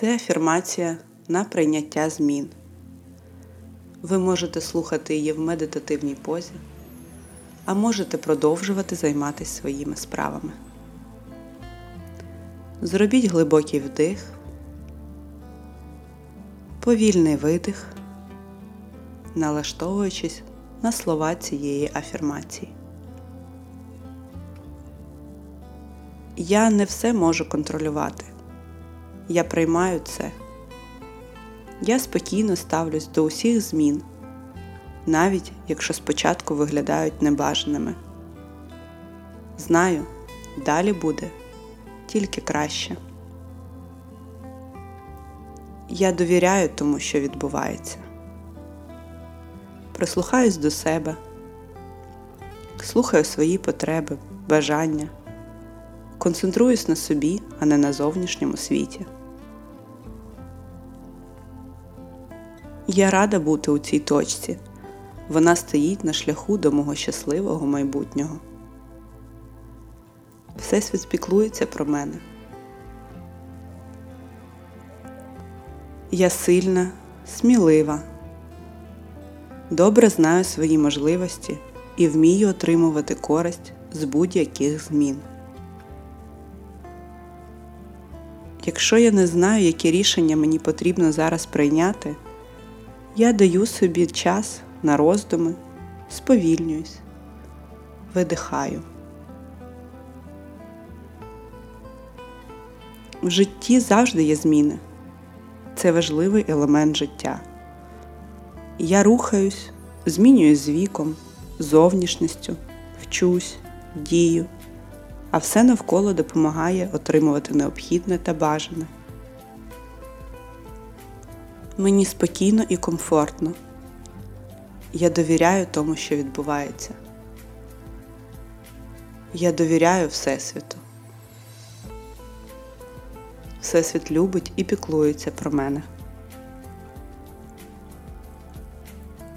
Це афірмація на прийняття змін. Ви можете слухати її в медитативній позі, а можете продовжувати займатися своїми справами. Зробіть глибокий вдих, повільний видих, налаштовуючись на слова цієї афірмації. Я не все можу контролювати. Я приймаю це. Я спокійно ставлюсь до усіх змін, навіть якщо спочатку виглядають небажаними. Знаю, далі буде тільки краще. Я довіряю тому, що відбувається. Прислухаюсь до себе, слухаю свої потреби, бажання, концентруюсь на собі, а не на зовнішньому світі. Я рада бути у цій точці. Вона стоїть на шляху до мого щасливого майбутнього. Всесвіт спіклується про мене. Я сильна, смілива, добре знаю свої можливості і вмію отримувати користь з будь-яких змін. Якщо я не знаю, які рішення мені потрібно зараз прийняти, я даю собі час на роздуми, сповільнююсь, видихаю. В житті завжди є зміни. Це важливий елемент життя. Я рухаюсь, змінююсь з віком, зовнішністю, вчусь, дію, а все навколо допомагає отримувати необхідне та бажане. Мені спокійно і комфортно. Я довіряю тому, що відбувається. Я довіряю Всесвіту. Всесвіт любить і піклується про мене.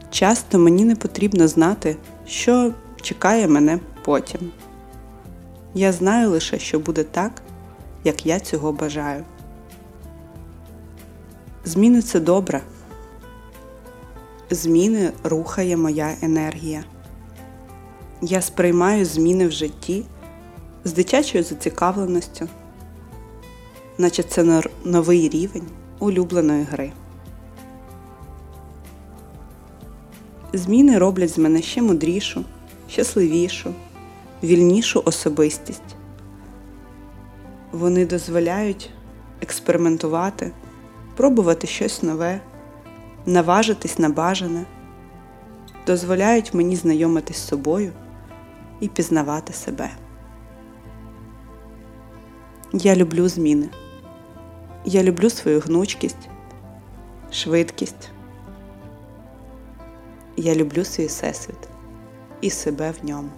Часто мені не потрібно знати, що чекає мене потім. Я знаю лише, що буде так, як я цього бажаю. Зміни це добре. Зміни рухає моя енергія. Я сприймаю зміни в житті з дитячою зацікавленістю, наче це новий рівень улюбленої гри. Зміни роблять з мене ще мудрішу, щасливішу, вільнішу особистість. Вони дозволяють експериментувати пробувати щось нове, наважитись на бажане, дозволяють мені знайомитись з собою і пізнавати себе. Я люблю зміни. Я люблю свою гнучкість, швидкість. Я люблю свій всесвіт і себе в ньому.